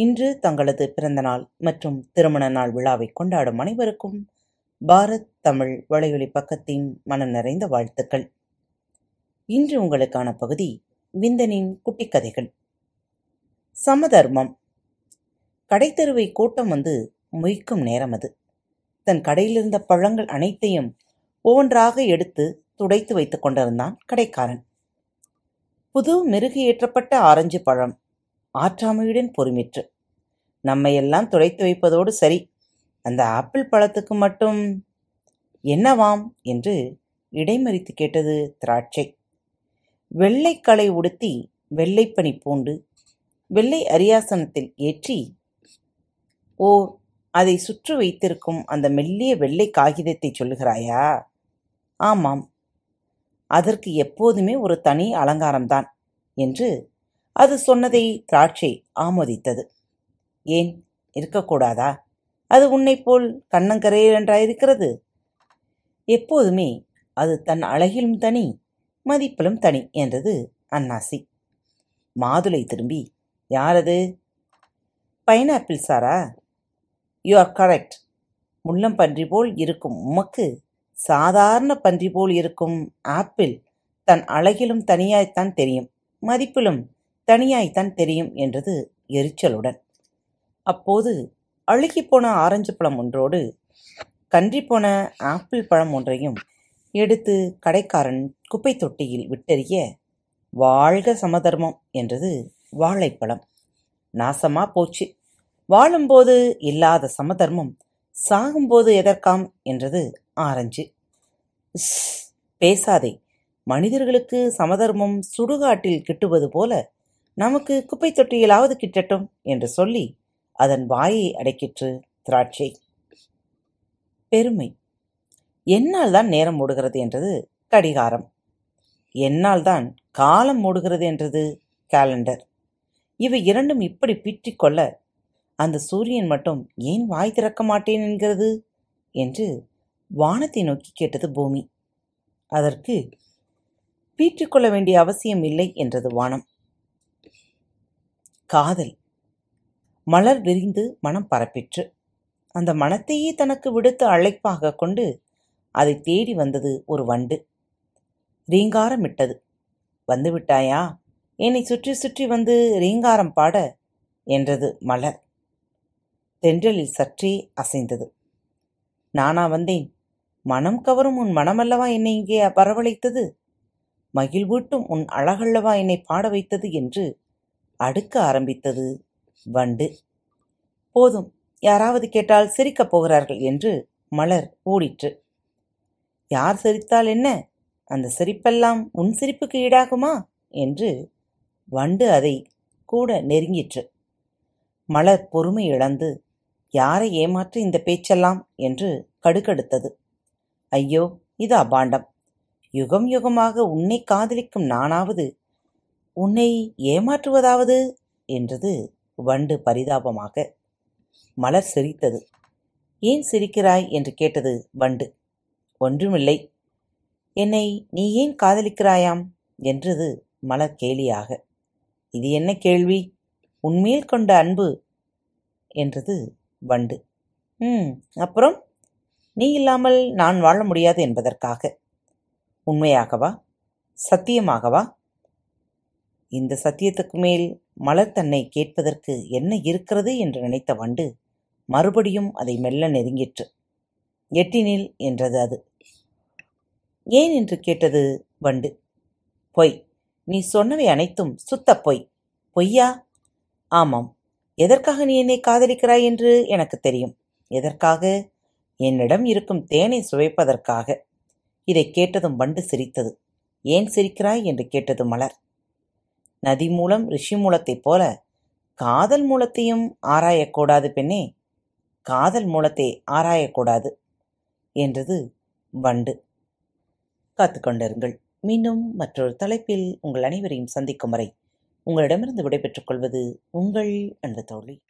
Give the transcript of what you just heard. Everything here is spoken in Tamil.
இன்று தங்களது பிறந்தநாள் மற்றும் திருமண நாள் விழாவை கொண்டாடும் அனைவருக்கும் பாரத் தமிழ் வலையொலி பக்கத்தின் மனம் நிறைந்த வாழ்த்துக்கள். இன்று உங்களுக்கான பகுதி விந்தனின் குட்டிக் கதைகள் சமதர்மம். கடைத்தெருவை கூட்டம் வந்து மொய்க்கும் நேரம் அது. தன் கடையிலிருந்த பழங்கள் அனைத்தையும் ஒவ்வொன்றாக எடுத்து துடைத்து வைத்துக் கொண்டிருந்தான் கடைக்காரன். புது மெருகு ஏற்றப்பட்ட ஆரஞ்சு பழம். ஆற்றாமையுடன் பொறுமிற்று. நம்மையெல்லாம் துடைத்து வைப்பதோடு சரி அந்த ஆப்பிள் பழத்துக்கு மட்டும் என்னவாம்? என்று இடைமறித்து கேட்டது திராட்சை. வெள்ளைக்களை உடுத்தி வெள்ளைப்பனி பூண்டு வெள்ளை அரியாசனத்தில் ஏற்றி ஓ அதை சுற்றி வைத்திருக்கும் அந்த மெல்லிய வெள்ளை காகிதத்தை சொல்லுகிறாயா? ஆமாம் அதற்கு எப்போதுமே ஒரு தனி அலங்காரம்தான் என்று அது சொன்னதை திராட்சை ஆமோதித்தது. ஏன்? இருக்கக்கூடாதா? அது உன்னைப் போல் கண்ணங்கரையர் என்றாயிருக்கிறது. எப்போதுமே அது தன் அழகிலும் தனி மதிப்பிலும் தனி என்றது அன்னாசி. மாதுளை திரும்பி யாரது? Pineapple Sara. You are correct முள்ளம் பன்றி போல் இருக்கும் உமக்கு சாதாரண பன்றி போல் இருக்கும் ஆப்பிள் தன் அழகிலும் தனியாய்த்தான் தெரியும் மதிப்பிலும் தனியாய்த்தான் தெரியும் என்றது எரிச்சலுடன். அப்போது அழுகிப்போன ஆரஞ்சு பழம் ஒன்றோடு கன்றிப்போன ஆப்பிள் பழம் ஒன்றையும் எடுத்து கடைக்காரன் குப்பை தொட்டியில் விட்டெறிய வாழ்க சமதர்மம் என்றது வாழைப்பழம். நாசமா போச்சு. வாழும்போது இல்லாத சமதர்மம் சாகும்போது எதற்காம்? என்றது ஆரஞ்சு. "ஸ், பேசாதே. மனிதர்களுக்கு சமதர்மம் சுடுகாட்டில் கிட்டுவது போல நமக்கு குப்பை தொட்டியிலாவது கிட்டட்டும் என்று சொல்லி அதன் வாயை அடைக்கிற்று திராட்சை. பெருமை. என்னால் தான் நேரம் ஓடுகிறது என்றது கடிகாரம். என்னால் தான் காலம் ஓடுகிறது என்றது கேலண்டர் இவை இரண்டும் இப்படி பிற்றிக்கொள்ள அந்த சூரியன் மட்டும் ஏன் வாய் திறக்க மாட்டேன் என்கிறது என்று வானத்தை நோக்கி கேட்டது பூமி. அதற்கு பீற்றிக்கொள்ள வேண்டிய அவசியம் இல்லை என்றது வானம். காதல். மலர் விரிந்து மனம் பரப்பிற்று. அந்த மனத்தையே தனக்கு விடுத்து அழைப்பாக கொண்டு அதை தேடி வந்தது ஒரு வண்டு. ரீங்காரமிட்டது வந்து விட்டாயா? என்னை சுற்றி சுற்றி வந்து ரீங்காரம் பாட என்றது மலர். தென்றலில் சற்றே அசைந்தது. நானா வந்தேன். மனம் கவரும் உன் மனமல்லவா என்னை இங்கே வரவழைத்தது மகிழ்வூட்டும் உன் அழகல்லவா என்னை பாட வைத்தது? என்று அடுக்க ஆரம்பித்தது. வண்டு போதும் யாராவது கேட்டால் சிரிக்கப் போகிறார்கள் என்று மலர் ஓடிற்று யார் சிரித்தால் என்ன? அந்த சிரிப்பெல்லாம் உன் சிரிப்புக்கு ஈடாகுமா? என்று வண்டு அதை கூட நெருங்கிற்று. மலர் பொறுமை இழந்து யாரை ஏமாற்ற இந்த பேச்செல்லாம்? என்று கடுக்கடுத்தது ஐயோ இது அபாண்டம். யுகம் யுகமாக உன்னை காதலிக்கும் நானாவது உன்னை ஏமாற்றுவதாவது? என்றது வண்டு பரிதாபமாக. மலர் சிரித்தது. ஏன் சிரிக்கிறாய்? என்று கேட்டது வண்டு. ஒன்றுமில்லை. என்னை நீ ஏன் காதலிக்கிறாயாம்? என்றது மலர் கேலியாக. இது என்ன கேள்வி? உன்மேல் கொண்ட அன்பு? என்றது வண்டு. ம் அப்புறம்? நீ இல்லாமல் நான் வாழ முடியாது என்பதற்காக. உண்மையாகவா? சத்தியமாகவா? இந்த சத்தியத்துக்கு மேல் மலர் தன்னை கேட்பதற்கு என்ன இருக்கிறது என்று நினைத்த வண்டு மறுபடியும் அதை மெல்ல நெருங்கிற்று. எட்டினில் என்றது அது. ஏன் என்று கேட்டது வண்டு. பொய். நீ சொன்னவை அனைத்தும் சுத்த பொய். பொய்யா? ஆமாம். எதற்காக நீ என்னை காதலிக்கிறாய் என்று எனக்கு தெரியும். எதற்காக? என்னிடம் இருக்கும் தேனை சுவைப்பதற்காக. இதை கேட்டதும் வண்டு சிரித்தது. ஏன் சிரிக்கிறாய்? என்று கேட்டது மலர். நதி மூலம் ரிஷி மூலத்தைப் போல காதல் மூலத்தையும் ஆராயக்கூடாது பெண்ணே. காதல் மூலத்தை ஆராயக்கூடாது என்றது வண்டு. காத்துக்கொண்டிருங்கள் மீண்டும் மற்றொரு தலைப்பில் உங்கள் அனைவரையும் சந்திக்கும் வரை உங்களிடமிருந்து விடைபெற்றுக் கொள்வது உங்கள் அன்பு தோழி.